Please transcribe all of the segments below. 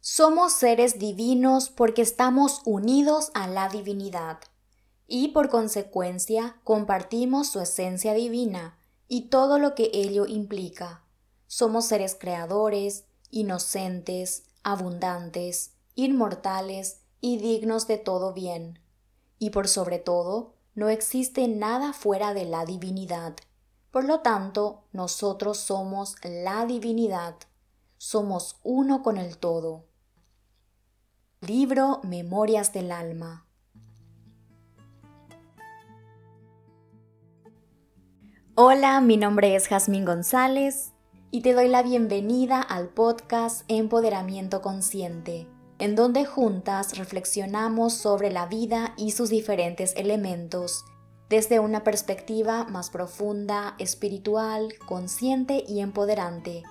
Somos seres divinos porque estamos unidos a la divinidad y por consecuencia compartimos su esencia divina y todo lo que ello implica. Somos seres creadores, inocentes, abundantes, inmortales y dignos de todo bien. Y por sobre todo, no existe nada fuera de la divinidad. Por lo tanto, nosotros somos la divinidad. Somos uno con el todo. Libro Memorias del Alma. Hola, mi nombre es Jazmín González y te doy la bienvenida al podcast Empoderamiento Consciente, en donde juntas reflexionamos sobre la vida y sus diferentes elementos desde una perspectiva más profunda, espiritual, consciente y empoderante,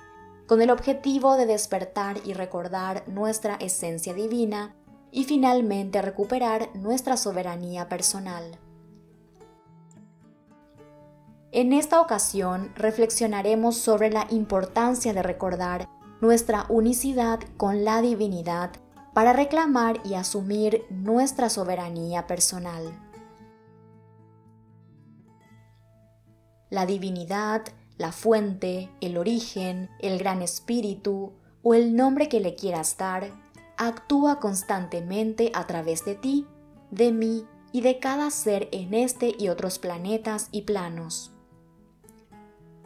con el objetivo de despertar y recordar nuestra esencia divina y finalmente recuperar nuestra soberanía personal. En esta ocasión reflexionaremos sobre la importancia de recordar nuestra unicidad con la divinidad para reclamar y asumir nuestra soberanía personal. La divinidad, la fuente, el origen, el gran espíritu o el nombre que le quieras dar, actúa constantemente a través de ti, de mí y de cada ser en este y otros planetas y planos.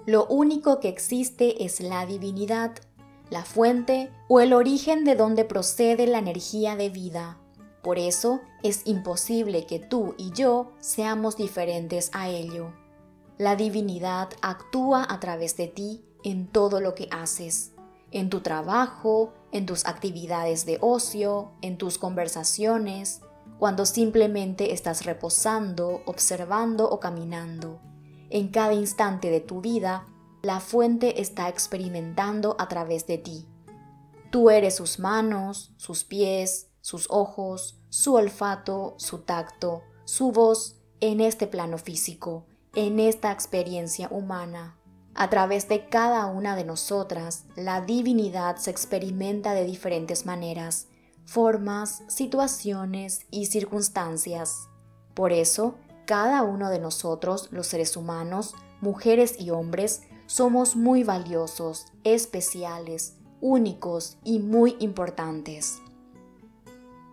Lo único que existe es la divinidad, la fuente o el origen de donde procede la energía de vida. Por eso es imposible que tú y yo seamos diferentes a ello. La divinidad actúa a través de ti en todo lo que haces, en tu trabajo, en tus actividades de ocio, en tus conversaciones, cuando simplemente estás reposando, observando o caminando. En cada instante de tu vida, la fuente está experimentando a través de ti. Tú eres sus manos, sus pies, sus ojos, su olfato, su tacto, su voz en este plano físico, en esta experiencia humana. A través de cada una de nosotras, la divinidad se experimenta de diferentes maneras, formas, situaciones y circunstancias. Por eso, cada uno de nosotros, los seres humanos, mujeres y hombres, somos muy valiosos, especiales, únicos y muy importantes.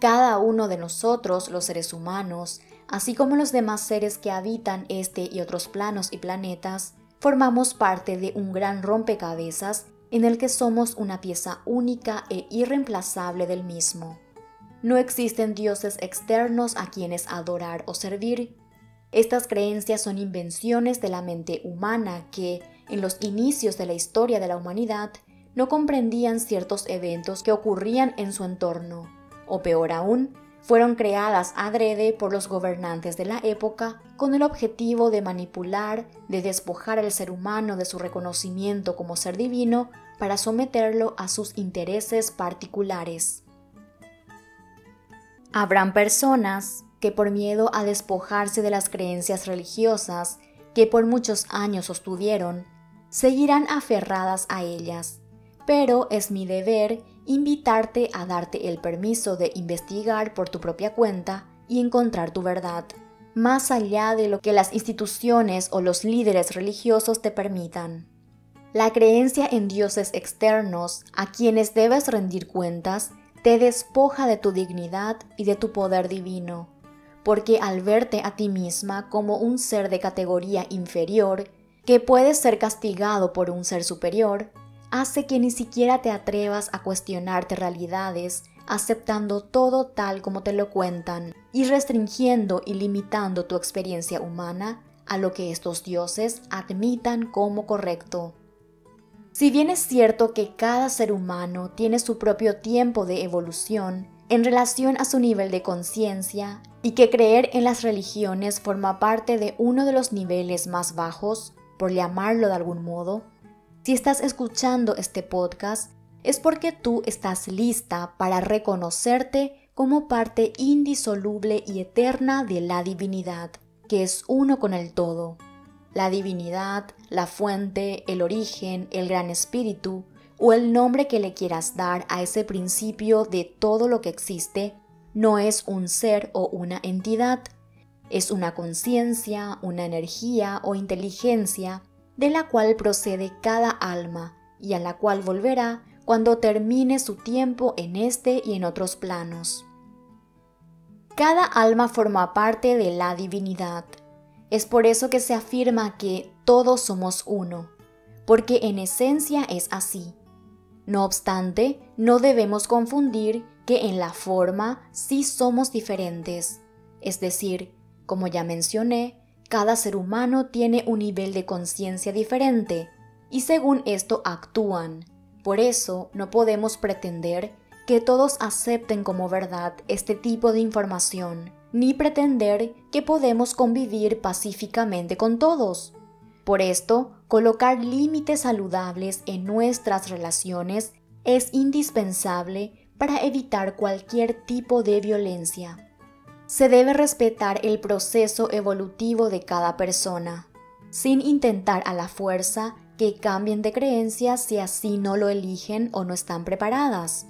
Cada uno de nosotros, los seres humanos, así como los demás seres que habitan este y otros planos y planetas, formamos parte de un gran rompecabezas en el que somos una pieza única e irreemplazable del mismo. No existen dioses externos a quienes adorar o servir, estas creencias son invenciones de la mente humana que, en los inicios de la historia de la humanidad, no comprendían ciertos eventos que ocurrían en su entorno, o peor aún, fueron creadas adrede por los gobernantes de la época con el objetivo de manipular, de despojar al ser humano de su reconocimiento como ser divino para someterlo a sus intereses particulares. Habrán personas que por miedo a despojarse de las creencias religiosas que por muchos años sostuvieron, seguirán aferradas a ellas. Pero es mi deber invitarte a darte el permiso de investigar por tu propia cuenta y encontrar tu verdad, más allá de lo que las instituciones o los líderes religiosos te permitan. La creencia en dioses externos a quienes debes rendir cuentas te despoja de tu dignidad y de tu poder divino porque al verte a ti misma como un ser de categoría inferior, que puede ser castigado por un ser superior, hace que ni siquiera te atrevas a cuestionarte realidades, aceptando todo tal como te lo cuentan y restringiendo y limitando tu experiencia humana a lo que estos dioses admitan como correcto. Si bien es cierto que cada ser humano tiene su propio tiempo de evolución en relación a su nivel de conciencia, y que creer en las religiones forma parte de uno de los niveles más bajos, por llamarlo de algún modo, si estás escuchando este podcast es porque tú estás lista para reconocerte como parte indisoluble y eterna de la divinidad, que es uno con el todo. La divinidad, la fuente, el origen, el gran espíritu, o el nombre que le quieras dar a ese principio de todo lo que existe, no es un ser o una entidad, es una conciencia, una energía o inteligencia de la cual procede cada alma y a la cual volverá cuando termine su tiempo en este y en otros planos. Cada alma forma parte de la divinidad. Es por eso que se afirma que todos somos uno, porque en esencia es así. No obstante, no debemos confundir que en la forma sí somos diferentes. Es decir, como ya mencioné, cada ser humano tiene un nivel de conciencia diferente y según esto actúan. Por eso no podemos pretender que todos acepten como verdad este tipo de información, ni pretender que podemos convivir pacíficamente con todos. Por esto, colocar límites saludables en nuestras relaciones es indispensable para evitar cualquier tipo de violencia. Se debe respetar el proceso evolutivo de cada persona, sin intentar a la fuerza que cambien de creencias si así no lo eligen o no están preparadas.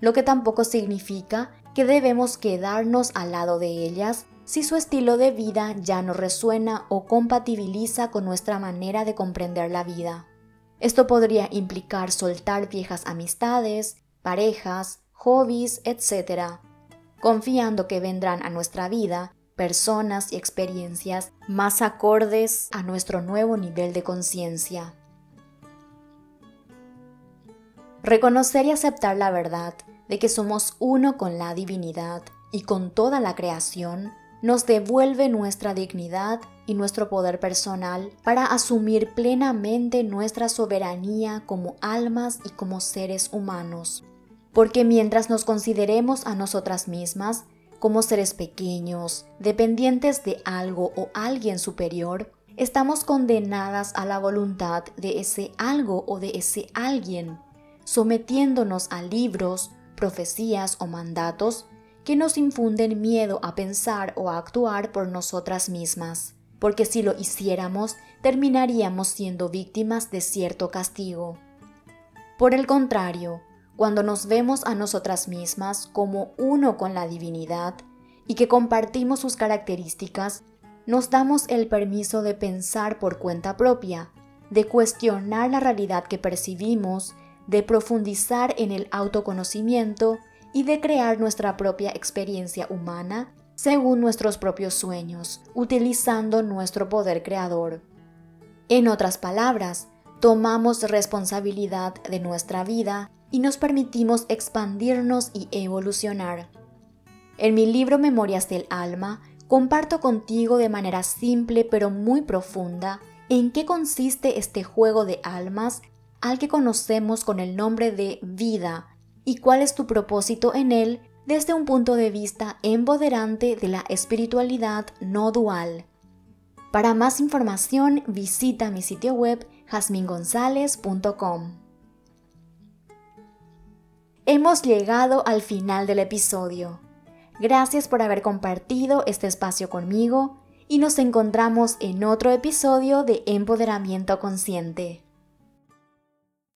Lo que tampoco significa que debemos quedarnos al lado de ellas si su estilo de vida ya no resuena o compatibiliza con nuestra manera de comprender la vida. Esto podría implicar soltar viejas amistades, parejas, hobbies, etc., confiando que vendrán a nuestra vida personas y experiencias más acordes a nuestro nuevo nivel de conciencia. Reconocer y aceptar la verdad de que somos uno con la divinidad y con toda la creación nos devuelve nuestra dignidad y nuestro poder personal para asumir plenamente nuestra soberanía como almas y como seres humanos. Porque mientras nos consideremos a nosotras mismas como seres pequeños, dependientes de algo o alguien superior, estamos condenadas a la voluntad de ese algo o de ese alguien, sometiéndonos a libros, profecías o mandatos que nos infunden miedo a pensar o a actuar por nosotras mismas, porque si lo hiciéramos terminaríamos siendo víctimas de cierto castigo. Por el contrario, cuando nos vemos a nosotras mismas como uno con la divinidad y que compartimos sus características, nos damos el permiso de pensar por cuenta propia, de cuestionar la realidad que percibimos, de profundizar en el autoconocimiento y de crear nuestra propia experiencia humana según nuestros propios sueños, utilizando nuestro poder creador. En otras palabras, tomamos responsabilidad de nuestra vida y nos permitimos expandirnos y evolucionar. En mi libro Memorias del Alma, comparto contigo de manera simple pero muy profunda en qué consiste este juego de almas al que conocemos con el nombre de vida y cuál es tu propósito en él desde un punto de vista empoderante de la espiritualidad no dual. Para más información visita mi sitio web jasmingonzalez.com. Hemos llegado al final del episodio. Gracias por haber compartido este espacio conmigo y nos encontramos en otro episodio de Empoderamiento Consciente.